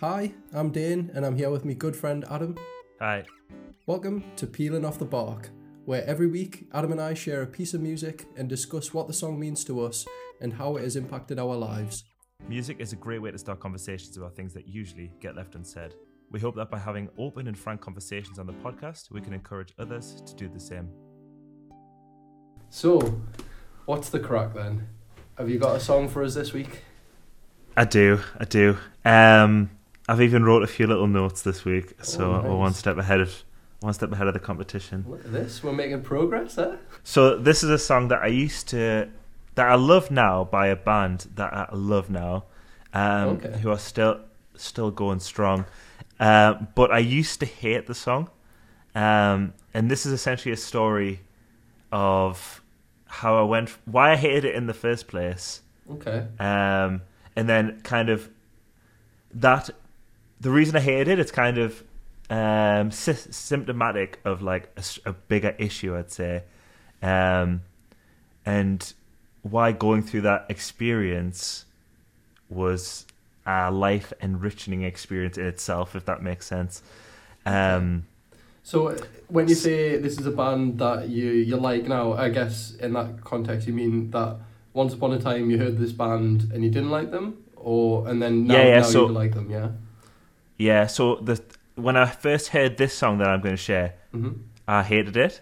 Hi, I'm Dane, and I'm here with my good friend Adam. Hi. Welcome to Peeling Off the Bark, where every week Adam and I share a piece of music and discuss what the song means to us and how it has impacted our lives. Music is a great way to start conversations about things that usually get left unsaid. We hope that by having open and frank conversations on the podcast, we can encourage others to do the same. So, what's the crack then? Have you got a song for us this week? I do, I do. Um, I've even wrote a few little notes this week, so Oh, we're one step ahead of one step ahead of the competition. Look at this, we're making progress, eh? So this is a song that I used to that I love now by a band that I love now, um, Okay. who are still still going strong. Um, but I used to hate the song, um, and this is essentially a story of how I went, why I hated it in the first place, Okay. um, and then kind of that the reason I hated it, it's kind of um, sy- symptomatic of like a, a bigger issue, I'd say, um, and why going through that experience was a life enriching experience in itself, if that makes sense. Um, So, when you say this is a band that you, you like now, I guess in that context you mean that once upon a time you heard this band and you didn't like them? Or, and then now, Yeah, yeah, now so- you like them, yeah? Yeah, so the when I first heard this song that I'm going to share, Mm-hmm. I hated it.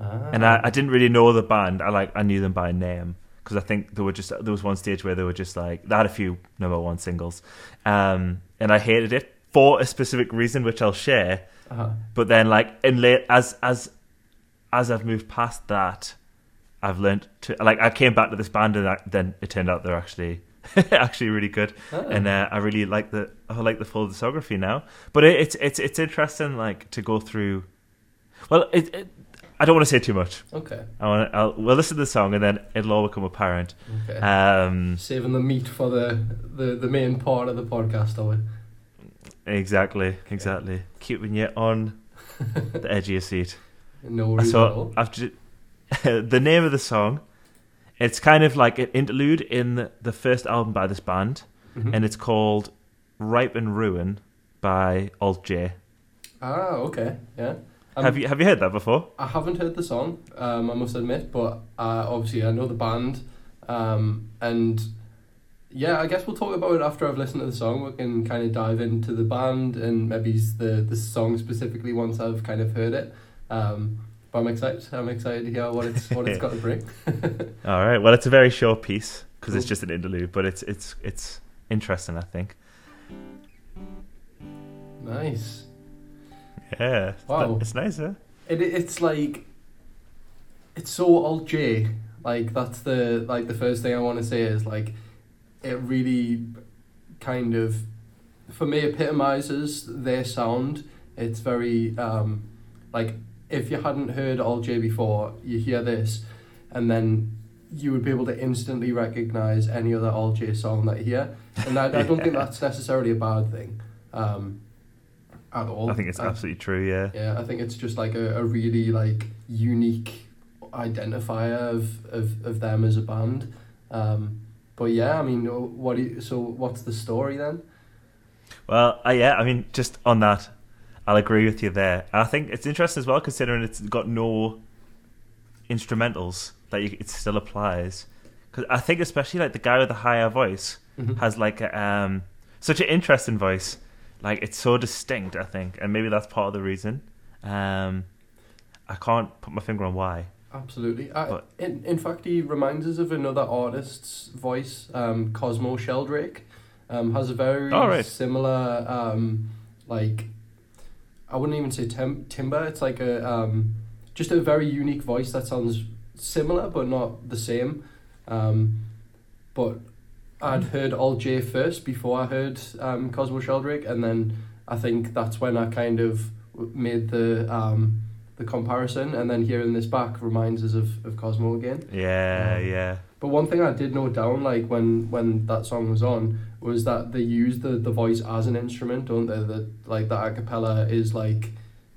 Ah. and I, I didn't really know the band. I like I knew them by name because I think there were just there was one stage where they were just like they had a few number one singles, um, and I hated it for a specific reason which I'll share. Uh-huh. But then like in late as as as I've moved past that, I've learned to like I came back to this band and I, then it turned out they're actually actually really good Ah. and uh, I really like the I like the full discography now. But it, it's it's it's interesting like to go through. Well, it, it I don't want to say too much. okay. I want to, I'll, we'll listen to the song and then it'll all become apparent. Okay. Um, Saving the meat for the, the, the main part of the podcast, are we? exactly, exactly. Keeping you on the edge of your seat. No worries at So all. Ju- the name of the song. It's kind of like an interlude in the, first album by this band, Mhm. and it's called "Ripe and Ruin" by Alt J. Ah, okay, yeah. Um, have you have you heard that before? I haven't heard the song, um, I must admit, but uh, obviously I know the band, um, and yeah, I guess we'll talk about it after I've listened to the song. We can kind of dive into the band and maybe the the song specifically once I've kind of heard it. Um, but I'm excited. I'm excited to hear what it's what it's got to bring. All right. Well, it's a very short piece because it's just an interlude, but it's it's it's interesting. I think. nice. Yeah. Wow. It's nice, huh? It it's like it's so alt J. Like that's the like the first thing I want to say is like it really kind of for me epitomizes their sound. It's very um like if you hadn't heard Alt J before, you hear this and then you would be able to instantly recognize any other Alt J song that you hear. And I, I don't think that's necessarily a bad thing. Um at all. I think it's I- absolutely true. Yeah. yeah, I think it's just like a, a really like unique identifier of, of, of them as a band. Um, but yeah, I mean, what do you, so what's the story then? Well, uh, yeah. I mean, just on that, I'll agree with you there. And I think it's interesting as well, considering it's got no instrumentals that you, it still applies. Because I think especially like the guy with the higher voice Mhm. has like a, um such an interesting voice. Like it's so distinct. I think, and maybe that's part of the reason. Um, I can't put my finger on why. Absolutely. I, in, in fact, he reminds us of another artist's voice, um, Cosmo Sheldrake. Um, has a very right. similar, um, like, I wouldn't even say tim- timbre. It's like a um, just a very unique voice that sounds similar but not the same. Um, but I'd heard Alt J first before I heard um, Cosmo Sheldrake, and then I think that's when I kind of made the um, the comparison, and then hearing this back reminds us of, of Cosmo again. Yeah, Um, yeah. But one thing I did note down, like when when that song was on, was that they use the, the voice as an instrument, don't they? That like the acapella is like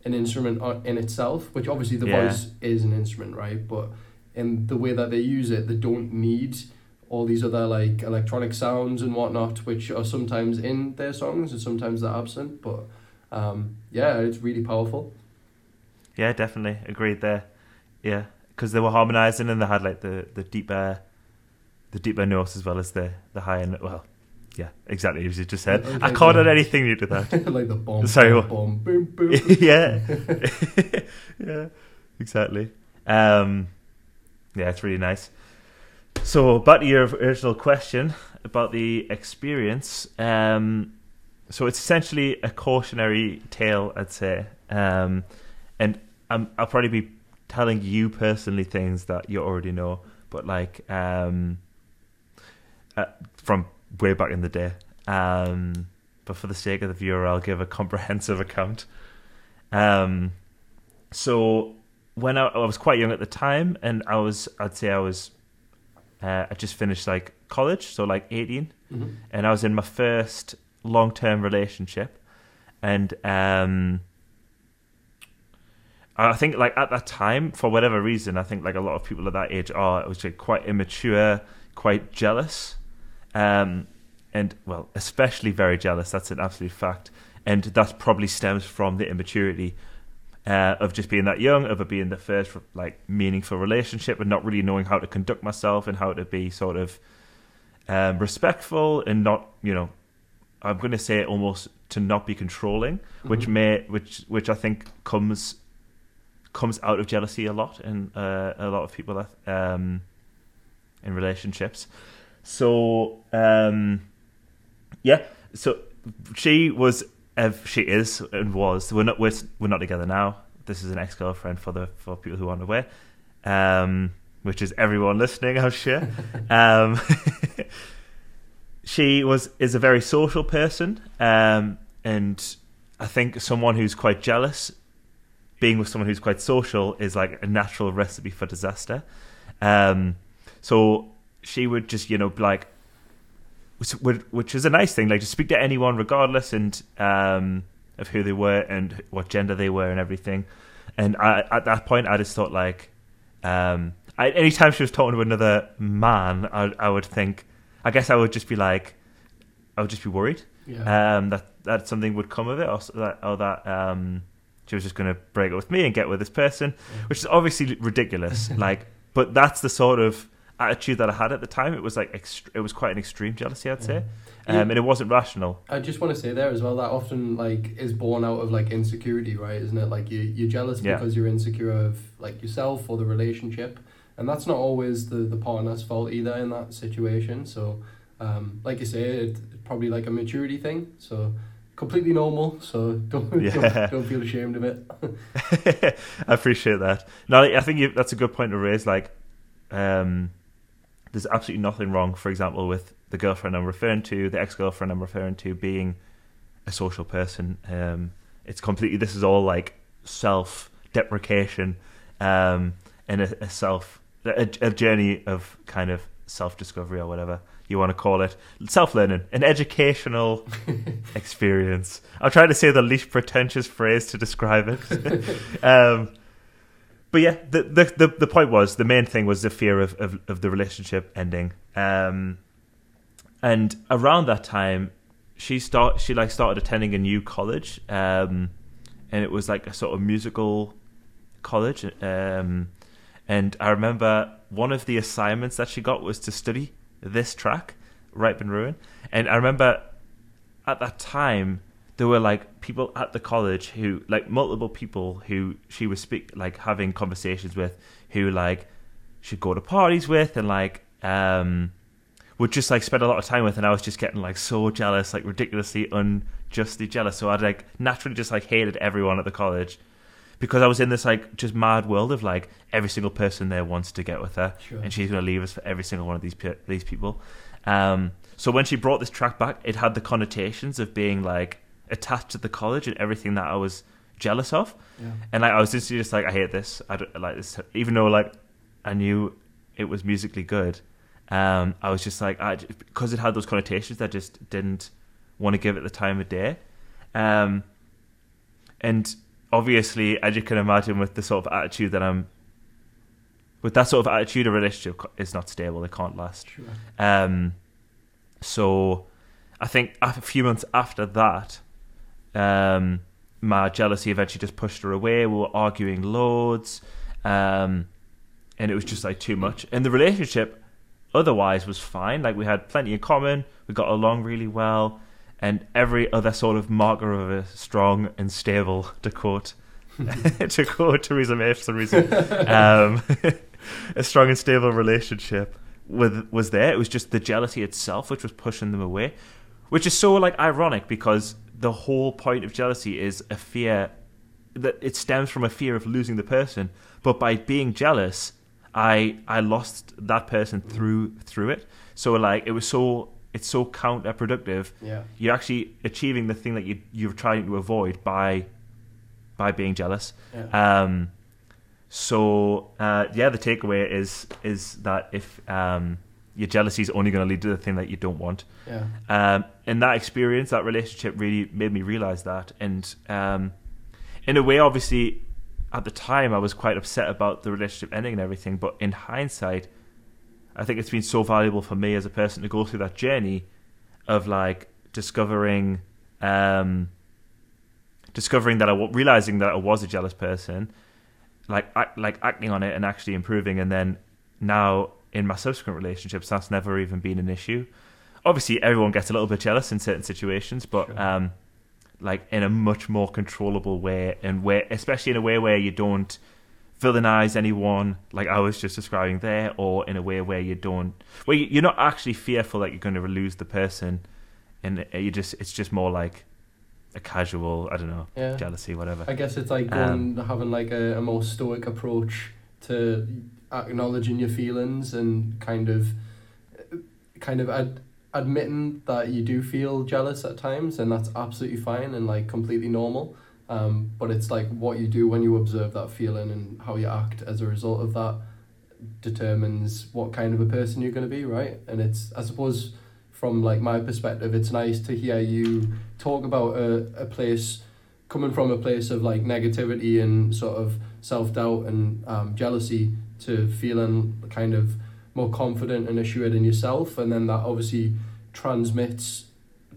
an instrument in itself, which obviously the Yeah. voice is an instrument, right? But in the way that they use it, they don't need all these other like electronic sounds and whatnot, which are sometimes in their songs and sometimes they're absent. But um, yeah, it's really powerful. Yeah, definitely agreed there. Yeah, because they were harmonizing and they had like the the deeper, the deeper notes as well as the the higher. no- Well, yeah, exactly as you just said. I can't add anything new to that. like the bomb, Sorry, bomb, bomb, boom, boom. yeah, yeah, exactly. Um, yeah, it's really nice. So, back to your original question about the experience. Um, so it's essentially a cautionary tale, I'd say. Um, and I'm, I'll probably be telling you personally things that you already know, but like um, uh, from way back in the day. Um, but for the sake of the viewer, I'll give a comprehensive account. Um, so when I, I was quite young at the time, and I was, I'd say I was, uh, I just finished like college, so like 18 Mhm. and I was in my first long term relationship, and um, I think like at that time, for whatever reason, I think like a lot of people at that age are, it was like quite immature, quite jealous, um, and well, especially very jealous. That's an absolute fact, and that probably stems from the immaturity. Uh, of just being that young, of it being the first like meaningful relationship, and not really knowing how to conduct myself and how to be sort of um, respectful and not, you know, I'm going to say almost to not be controlling, which Mhm. may, which which I think comes comes out of jealousy a lot in uh, a lot of people that, um, in relationships. So um, yeah, so she was, uh, she is and was. We're not we're, we're not together now. This is an ex girlfriend for the for people who aren't aware. Um, which is everyone listening, I'm sure. um, she was is a very social person, um, and I think someone who's quite jealous, being with someone who's quite social, is like a natural recipe for disaster. Um, so she would just, you know, be like, which, is a nice thing, like to speak to anyone regardless and um, of who they were and what gender they were and everything. And I, at that point, I just thought like, um, I, anytime she was talking to another man, I, I would think, I guess I would just be like, I would just be worried Yeah. um, that that something would come of it, or that, or that um, she was just going to break up with me and get with this person, which is obviously ridiculous. like, but that's the sort of attitude that I had at the time. It was like ext- it was quite an extreme jealousy, I'd say, Yeah. um, and it wasn't rational. I just want to say there as well that often like is born out of like insecurity, right? Isn't it? Like you you're jealous Yeah. because you're insecure of like yourself or the relationship, and that's not always the the partner's fault either in that situation. So, um, like you say, it's probably like a maturity thing. So completely normal. So don't Yeah. don't, don't feel ashamed of it. I appreciate that. No, I think you, that's a good point to raise. Like, um, there's absolutely nothing wrong, for example, with the girlfriend I'm referring to, the ex girlfriend I'm referring to, being a social person. Um, it's completely. This is all like self deprecation, um, and a, a self a, a journey of kind of self discovery or whatever you want to call it, self learning, an educational experience. I'm trying to say the least pretentious phrase to describe it. um, but yeah, the, the the the point was the main thing was the fear of of, of the relationship ending. Um, and around that time, she start she like started attending a new college, um, and it was like a sort of musical college. Um, and I remember one of the assignments that she got was to study this track, Ripe and Ruin. And I remember at that time there were like people at the college who like multiple people who she was speak like having conversations with who like she'd go to parties with and like um would just like spend a lot of time with and I was just getting like so jealous, like ridiculously unjustly jealous. So I'd like naturally just like hated everyone at the college because I was in this like just mad world of like every single person there wants to get with her Sure. and she's going to leave us for every single one of these these people. Um, so when she brought this track back, it had the connotations of being like attached to the college and everything that I was jealous of. Yeah. And like I was instantly just like, I hate this. I don't I like this. Even though like I knew it was musically good, um, I was just like, I, because it had those connotations, I just didn't want to give it the time of day. Um, and obviously, as you can imagine, with the sort of attitude that I'm with that sort of attitude, a relationship is not stable. It can't last. Sure. Um, so I think a few months after that, um, my jealousy eventually just pushed her away. We were arguing loads, um, and it was just like too much. And the relationship, otherwise, was fine. Like we had plenty in common. We got along really well, and every other sort of marker of a strong and stable, to quote, to quote Theresa May for some reason, um, a strong and stable relationship with was there. It was just the jealousy itself which was pushing them away, which is so like ironic because the whole point of jealousy is a fear that it stems from a fear of losing the person. But by being jealous, I I lost that person through through it. So like it was so it's so counterproductive. Yeah. You're actually achieving the thing that you you're trying to avoid by by being jealous. Yeah. Um, so uh, yeah, the takeaway is is that if um, your jealousy is only going to lead to the thing that you don't want. yeah. Um, and that experience, that relationship, really made me realize that. And um, in a way, obviously, at the time, I was quite upset about the relationship ending and everything. But in hindsight, I think it's been so valuable for me as a person to go through that journey of like discovering, um, discovering that I wa- realizing that I was a jealous person, like act, like acting on it and actually improving, and then now in my subsequent relationships, that's never even been an issue. Obviously, everyone gets a little bit jealous in certain situations, but Sure. um, like in a much more controllable way, and where, especially in a way where you don't villainize anyone, like I was just describing there, or in a way where you don't, where you- you're not actually fearful that you're going to lose the person, and you just, it's just more like a casual, I don't know, Yeah. jealousy, whatever. I guess it's like Um, having like a, a more stoic approach to acknowledging your feelings and kind of kind of ad- admitting that you do feel jealous at times and that's absolutely fine and like completely normal. Um, but it's like what you do when you observe that feeling and how you act as a result of that determines what kind of a person you're going to be right? And it's i suppose from like my perspective it's nice to hear you talk about a, a place coming from a place of like negativity and sort of self-doubt and um, jealousy to feeling kind of more confident and assured in yourself. And then that obviously transmits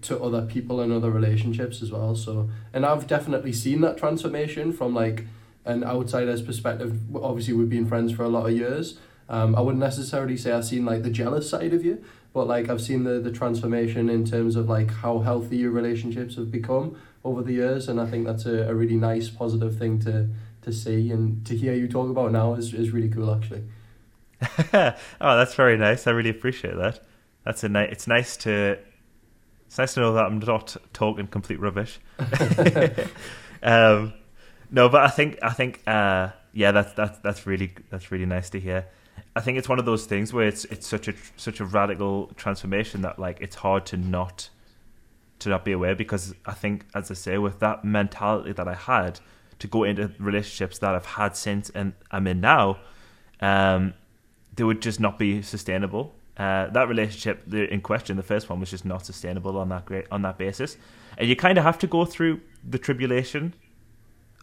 to other people and other relationships as well so and i've definitely seen that transformation from like an outsider's perspective obviously we've been friends for a lot of years um, i wouldn't necessarily say i've seen like the jealous side of you but like i've seen the, the transformation in terms of like how healthy your relationships have become over the years and i think that's a, a really nice positive thing to to see and to hear you talk about now is, is really cool actually oh, that's very nice. I really appreciate that. That's a ni- It's nice to. It's nice to know that I'm not talking complete rubbish. um, no, but I think I think uh, yeah, that's that's that's really that's really nice to hear. I think it's one of those things where it's it's such a such a radical transformation that like it's hard to not to not be aware because I think as I say with that mentality that I had to go into relationships that I've had since and I'm in now, um, they would just not be sustainable. Uh, that relationship in question, the first one, was just not sustainable on that great on that basis, and you kind of have to go through the tribulation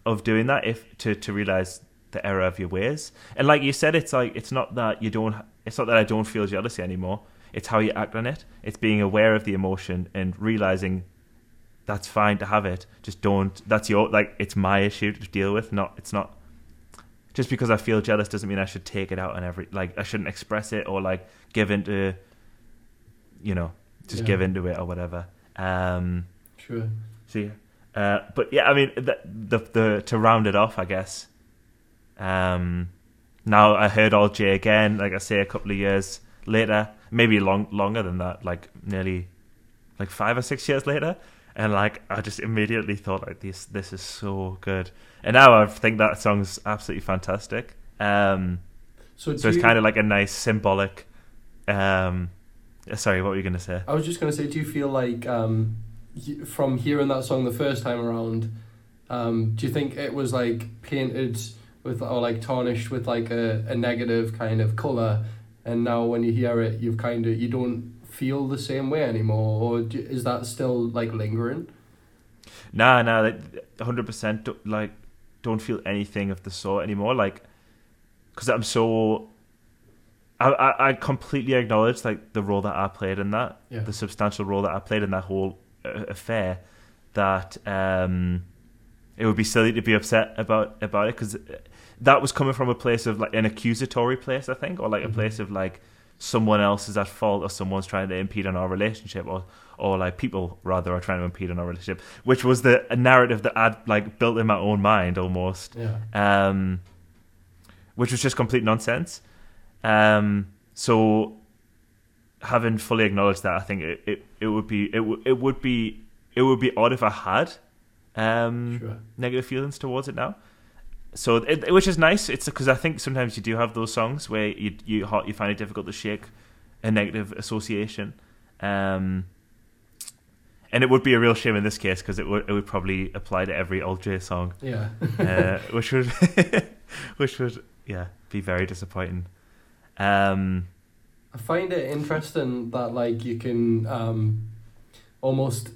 of doing that if to to realize the error of your ways. And like you said, it's like it's not that you don't. It's not that I don't feel jealousy anymore. It's how you act on it. It's being aware of the emotion and realizing that's fine to have it. Just don't. That's your like. It's my issue to deal with. Not. It's not. Just because I feel jealous doesn't mean I should take it out on every. Like I shouldn't express it or like give into. You know, just Yeah. give into it or whatever. Um. sure So yeah. Uh, but yeah, I mean, the, the the to round it off, I guess. Um, now I heard Alt J again. Like I say, a couple of years later, maybe long longer than that, like nearly, like five or six years later, and like I just immediately thought like this this is so good, and now I think that song's absolutely fantastic. Um, so, so it's kind of like a nice symbolic. Um, sorry, what were you gonna say? I was just gonna say, do you feel like um, from hearing that song the first time around, um, do you think it was like painted with or like tarnished with like a, a negative kind of color, and now when you hear it, you've kind of you don't feel the same way anymore, or do, is that still like lingering? Nah, nah, like hundred percent. Like, don't feel anything of the sort anymore. Like, because I'm so. I, I I completely acknowledge like the role that I played in that, Yeah. the substantial role that I played in that whole uh, affair. That um, it would be silly to be upset about about it because that was coming from a place of like an accusatory place, I think, or like a Mhm. place of like someone else is at fault or someone's trying to impede on our relationship or or like people rather are trying to impede on our relationship, which was the a narrative that I'd like built in my own mind almost Yeah. um, which was just complete nonsense. Um, so, having fully acknowledged that, I think it, it, it would be it, w- it would be it would be odd if I had um, Sure. negative feelings towards it now. So, it, which is nice. It's because I think sometimes you do have those songs where you you you find it difficult to shake a negative association. Um, and it would be a real shame in this case because it would it would probably apply to every Alt J song Yeah. uh, which would which would yeah be very disappointing. Um, I find it interesting that like you can um, almost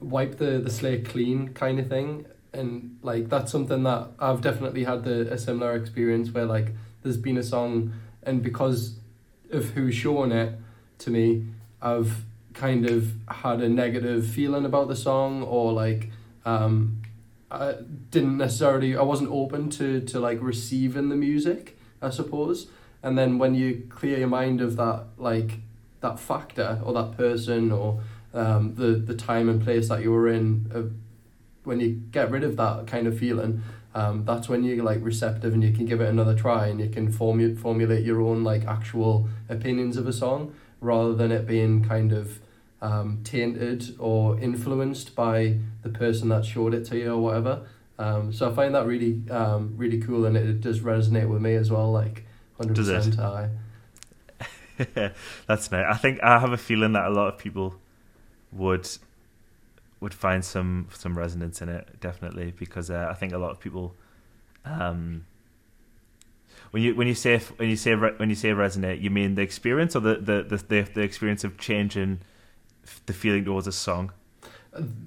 wipe the, the slate clean kind of thing, and like that's something that I've definitely had the, a similar experience where like there's been a song, and because of who's showing it to me, I've kind of had a negative feeling about the song or like um, I didn't necessarily I wasn't open to to like receiving the music, I suppose. And then when you clear your mind of that like that factor or that person or um, the the time and place that you were in uh, when you get rid of that kind of feeling um, that's when you're like receptive and you can give it another try and you can formu- formulate your own like actual opinions of a song rather than it being kind of um, tainted or influenced by the person that showed it to you or whatever um, so I find that really um, really cool and it, it does resonate with me as well like 100% Does it? aye. that's nice. I think I have a feeling that a lot of people would would find some some resonance in it definitely because uh, I think a lot of people um, when you when you say when you say when you say resonate you mean the experience or the the the, the, experience of changing the feeling towards a song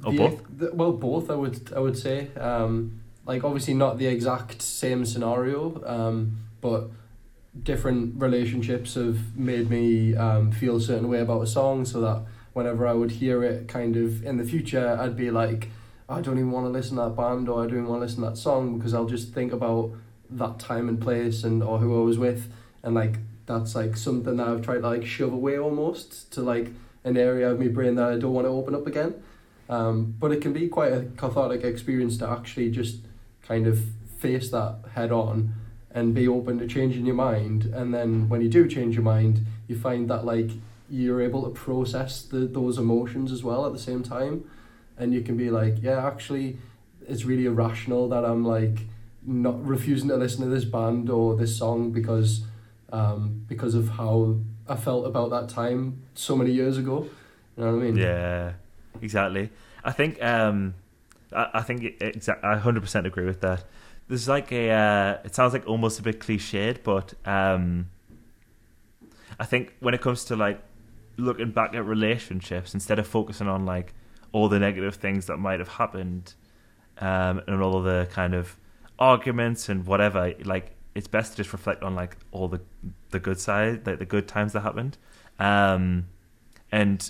Or The- both? the- well, both. I would. I would say. Um, like obviously not the exact same scenario, um, but different relationships have made me um, feel a certain way about a song, so that whenever I would hear it, kind of in the future, I'd be like, I don't even want to listen to that band, or I don't even want to listen to that song because I'll just think about that time and place and or who I was with, and like that's like something that I've tried to like shove away almost to like an area of my brain that I don't want to open up again. Um, but it can be quite a cathartic experience to actually just kind of face that head on and be open to changing your mind. And then when you do change your mind, you find that like you're able to process the, those emotions as well at the same time. And you can be like, yeah, actually, it's really irrational that I'm like not refusing to listen to this band or this song because um, because of how I felt about that time so many years ago. You know what I mean? Yeah, exactly. I think um, I, I think it, exa- I hundred percent agree with that. There's like a uh, it sounds like almost a bit cliched, but um, I think when it comes to like looking back at relationships instead of focusing on like all the negative things that might have happened um, and all the kind of arguments and whatever, like it's best to just reflect on like all the the good side, like the good times that happened. Um, and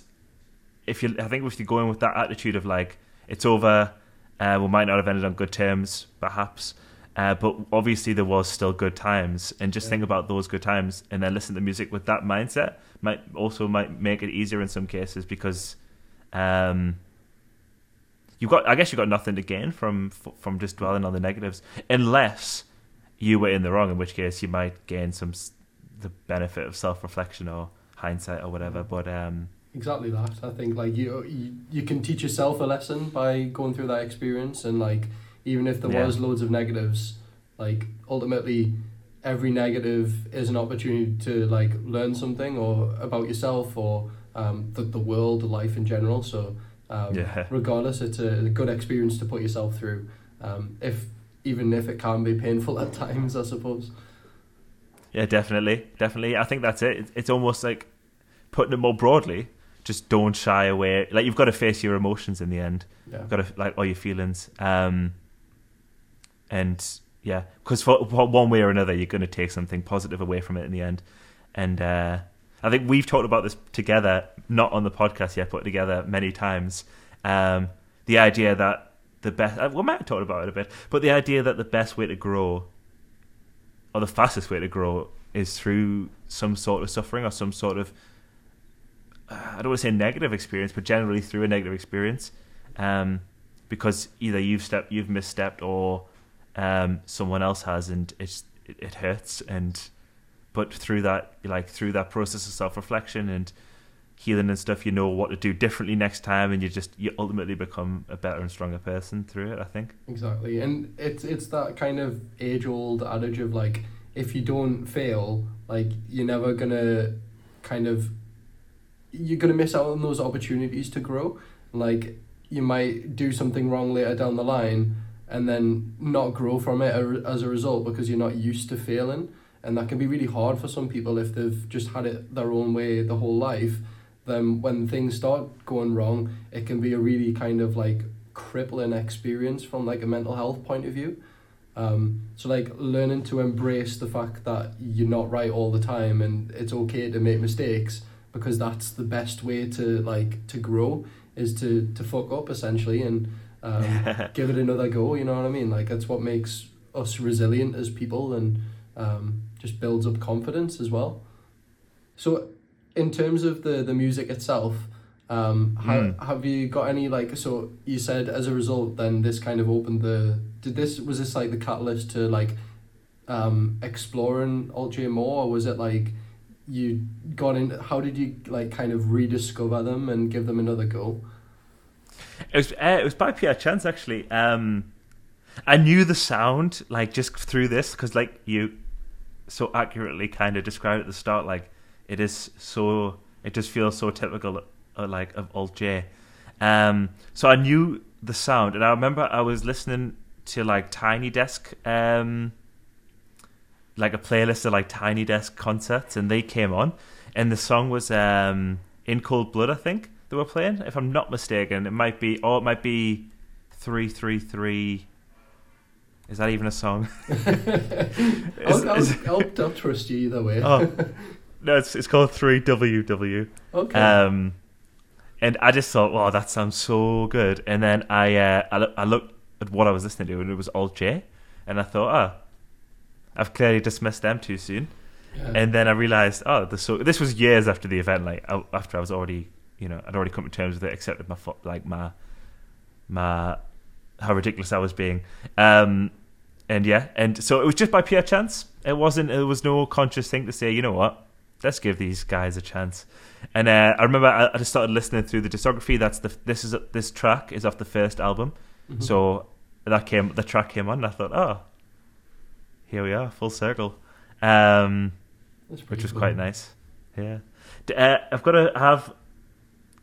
if you, I think if you're going with that attitude of like it's over, uh, we might not have ended on good terms, perhaps, uh, but obviously there was still good times, and just Yeah. think about those good times, and then listen to music with that mindset might also might make it easier in some cases because, um, you've got I guess you've got nothing to gain from from just dwelling on the negatives, unless you were in the wrong, in which case you might gain some the benefit of self reflection or hindsight or whatever. But um, Exactly that. I think like you, you you can teach yourself a lesson by going through that experience and like even if there Yeah. was loads of negatives, like ultimately every negative is an opportunity to like learn something or about yourself or um the, the world, life in general. So um, Yeah. regardless, it's a, a good experience to put yourself through. Um, if even if it can be painful at times, I suppose. Yeah, definitely, definitely. I think that's it. It's, it's almost like putting it more broadly. Just don't shy away. Like you've got to face your emotions in the end. Yeah. You've got to like all your feelings. Um, and yeah, because for, for one way or another, you're going to take something positive away from it in the end. And uh, I think we've talked about this together, not on the podcast yet, but together many times. Um, the idea that the best, uh, we might have talked about it a bit, but the idea that the best way to grow, or the fastest way to grow, is through some sort of suffering or some sort of, uh, I don't want to say negative experience, but generally through a negative experience. Um, because either you've stepped, you've misstepped, or um, someone else has, and it, it hurts. And but through that, like through that process of self reflection and healing and stuff, you know what to do differently next time, and you just you ultimately become a better and stronger person through it. I think Exactly, and it's it's that kind of age old adage of like if you don't fail, like you're never gonna kind of you're gonna miss out on those opportunities to grow. Like you might do something wrong later down the line, and then not grow from it as a result because you're not used to failing, and that can be really hard for some people if they've just had it their own way the whole life. Then when things start going wrong, it can be a really kind of like crippling experience from like a mental health point of view. Um, so like learning to embrace the fact that you're not right all the time and it's okay to make mistakes because that's the best way to like to grow is to to fuck up essentially and um, give it another go. You know what I mean? Like that's what makes us resilient as people and um, just builds up confidence as well. So, in terms of the the music itself, um, Mm. have you got any like? So you said as a result, then this kind of opened the. Did this was this like the catalyst to like, um, exploring Alt J more, or was it like? You got in. How did you like kind of rediscover them and give them another go? It was uh, it was by pure chance actually. Um, I knew the sound like just through this because like you so accurately kind of described at the start, like it is so it just feels so typical uh, like of Alt J. Um, so I knew the sound, and I remember I was listening to like Tiny Desk, um, like a playlist of like Tiny Desk concerts, and they came on, and the song was um, "In Cold Blood," I think they were playing. If I'm not mistaken, it might be, or it might be three three three. Is that even a song? Is- I'll, I'll, is- I'll, I'll trust you either way. oh, no, it's it's called three WW. okay. Um, and I just thought, wow, that sounds so good. And then I uh, I, I looked at what I was listening to, and it was Alt J, and I thought, oh, I've clearly dismissed them too soon. yeah. And then I realized, oh, the so this was years after the event, like after I was already, you know, I'd already come to terms with it, accepted my like my my how ridiculous I was being. Um, and yeah, and so it was just by pure chance. It wasn't. There was no conscious thing to say, you know what, let's give these guys a chance. And uh, I remember I, I just started listening through the discography. That's the this is this track is off the first album. Mhm. So that came the track came on, and I thought, oh, here we are, full circle. Um, which was cool. quite nice. Yeah, uh, I've got to have.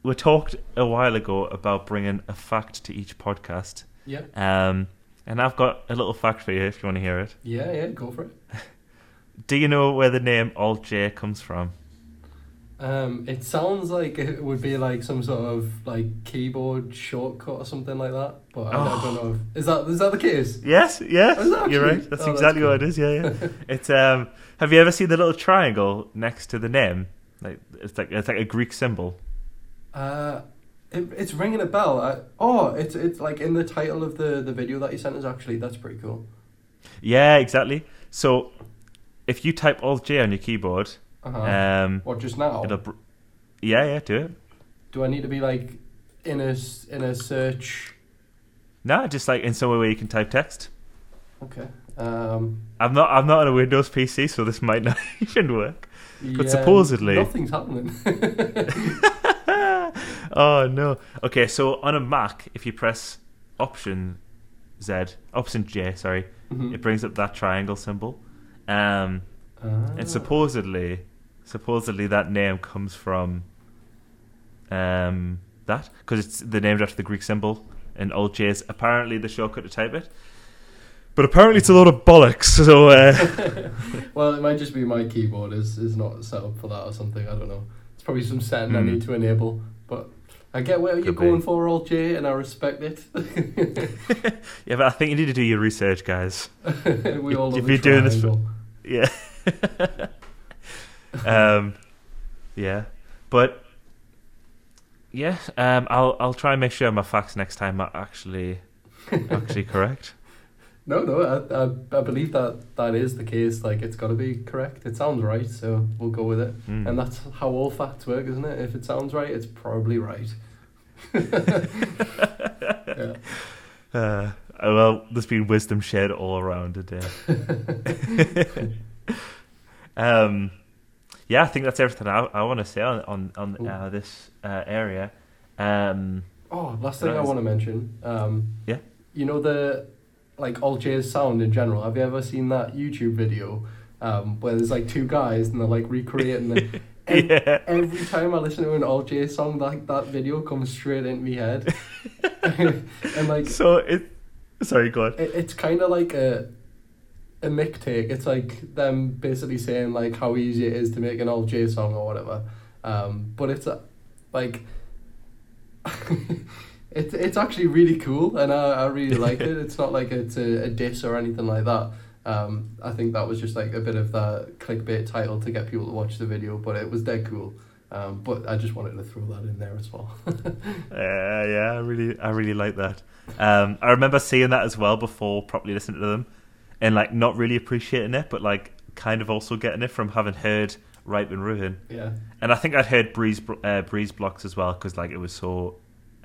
We talked a while ago about bringing a fact to each podcast, Yeah, um, and I've got a little fact for you if you want to hear it. yeah, yeah. Go for it. Do you know where the name Alt J comes from? Um, it sounds like it would be like some sort of like keyboard shortcut or something like that, but I, I don't know. If, is that is that the case? Yes, yes, Oh, you're right. That's Oh, that's exactly what it is. Yeah, yeah. it's um. Have you ever seen the little triangle next to the name? Like it's like it's like a Greek symbol. Uh, it, it's ringing a bell. I, oh, it's it's like in the title of the the video that you sent us. Actually, that's pretty cool. Yeah, exactly. So if you type Alt J on your keyboard, Uh-huh. um, what just now? it'll. Br- yeah, yeah, do it. Do I need to be like in a in a search? No, just like in somewhere where you can type text. Okay. Um. I'm not. I'm not on a Windows PC, so this might not even work. But yeah, supposedly- nothing's happening. oh no. Okay, so on a Mac, if you press Option Z, Option J, sorry, Mhm. it brings up that triangle symbol. Um, Ah. and supposedly, supposedly that name comes from um that because it's the named after the Greek symbol, and Alt J is apparently the shortcut to type it. But apparently it's a lot of bollocks. So uh, well, it might just be my keyboard is, is not set up for that or something. I don't know. It's probably some setting I Hmm. need to enable. I get where you're be. going for, Alt J, and I respect it. Yeah, but I think you need to do your research, guys. we all If you're doing this for- Yeah. um, yeah, but yeah, um, I'll I'll try and make sure my facts next time are actually actually correct. No, no, I, I, I believe that that is the case. Like, it's got to be correct. It sounds right, so we'll go with it. Mm. And that's how all facts work, isn't it? If it sounds right, it's probably right. yeah. Uh, well, there's been wisdom shared all around today. um, yeah, I think that's everything I, I want to say on on, on uh, this uh, area. Um, Oh, last thing I want to mention. Um, Yeah. You know the like Alt J's sound in general. Have you ever seen that YouTube video um, where there's like two guys and they're like recreating it? Ev- yeah, Every time I listen to an Alt J song, like that video comes straight into my head, and like so it. Sorry, go on. it, it's kind of like a a Mick take. It's like them basically saying like how easy it is to make an Alt J song or whatever. Um, but it's uh, like it's it's actually really cool, and I, I really like it. It's not like it's a, a diss or anything like that. Um, I think that was just like a bit of that clickbait title to get people to watch the video, but it was dead cool. Um, but I just wanted to throw that in there as well. Yeah, yeah, I really, I really like that. Um, I remember seeing that as well before properly listening to them, and like not really appreciating it, but like kind of also getting it from having heard Ripe and Ruin, yeah. and I think I'd heard Breeze uh, Breeze Blocks as well because like it was so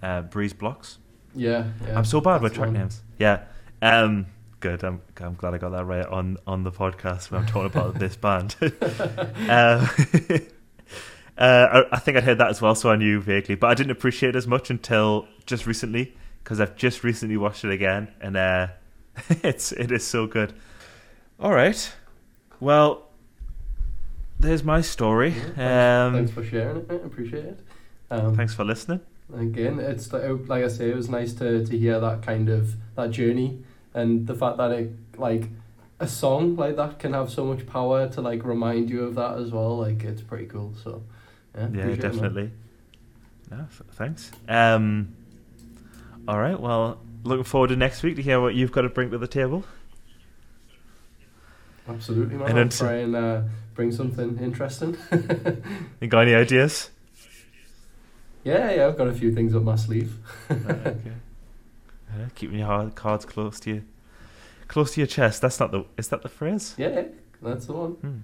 uh, Breeze Blocks. Yeah, yeah. I'm so bad with track one. names. Yeah, um, good. I'm I'm glad I got that right on on the podcast when I'm talking about this band. uh, uh, I, I think I'd heard that as well, so I knew vaguely, but I didn't appreciate it as much until just recently because I've just recently watched it again, and uh, it's it is so good. All right, well, there's my story. Yeah, um, Thanks for sharing it, mate. Appreciate it. Um, thanks for listening. Again, it's like, like I say, it was nice to, to hear that kind of that journey and the fact that it like a song like that can have so much power to like remind you of that as well. Like it's pretty cool. So yeah, Yeah, definitely. No, f- thanks. Um, all right. Well, looking forward to next week to hear what you've got to bring to the table. Absolutely, man. And I'll try and uh, bring something interesting. You got any ideas? Yeah, yeah, I've got a few things up my sleeve. okay. Uh, keeping your hard cards close to you, close to your chest. That's not the. Is that the phrase? Yeah, yeah, that's the one. Hmm.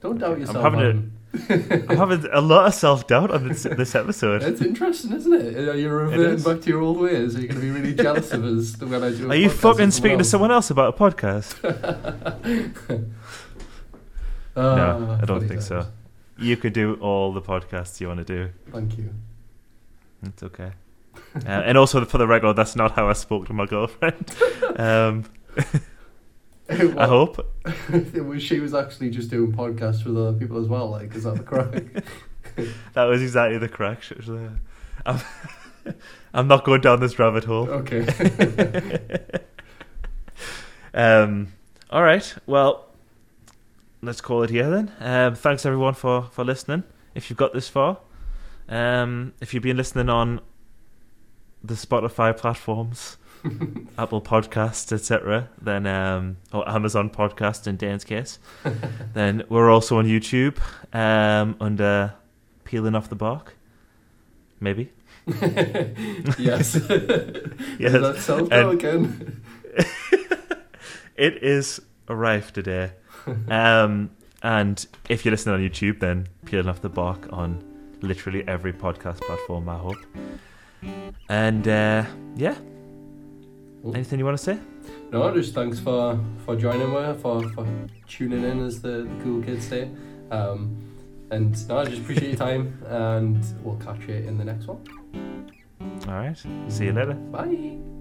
Don't doubt Okay, I'm yourself. having a-. I'm having a lot of self doubt on this this episode. It's interesting, isn't it? You're you reverting back to your old ways? Are you going to be really jealous of us when I do? Are you fucking speaking to someone else about a podcast? Ah, no, I don't think so. You could do all the podcasts you want to do. Thank you. It's okay. Uh, and also for the record, that's not how I spoke to my girlfriend. Um, I hope. it was, she was actually just doing podcasts with other people as well. Like, is that the correct? That was exactly the correct. She was like, I'm, I'm not going down this rabbit hole. okay. Um, all right. Well, let's call it here then. Um, thanks everyone for for listening. If you've got this far, um, if you've been listening on the Spotify platforms, Apple Podcasts, etc., then um, or Amazon Podcast in Dan's case, then we're also on YouTube um, under Peeling Off the Bark. Maybe. yes. Yes. That again? it is arrived today. um, and if you're listening on YouTube, then peeling off the bark on literally every podcast platform, I hope. And uh, yeah, anything you want to say? No, just thanks for for joining me, for for tuning in, as the, the cool kids say. Um, and no, I just appreciate your time, and we'll catch you in the next one. All right. See you later. Bye.